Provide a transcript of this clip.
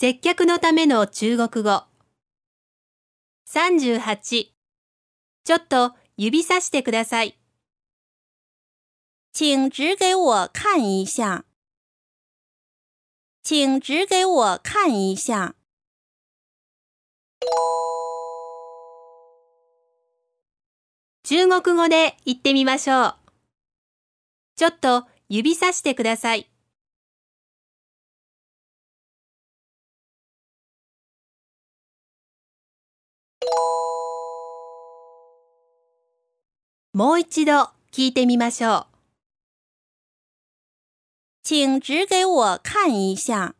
接客のための中国語。38ちょっと指さしてください。请指给我看一下。请指给我看一下。中国語で言ってみましょう。ちょっと指さしてください。もう一度聞いてみましょう。请指给我看一下。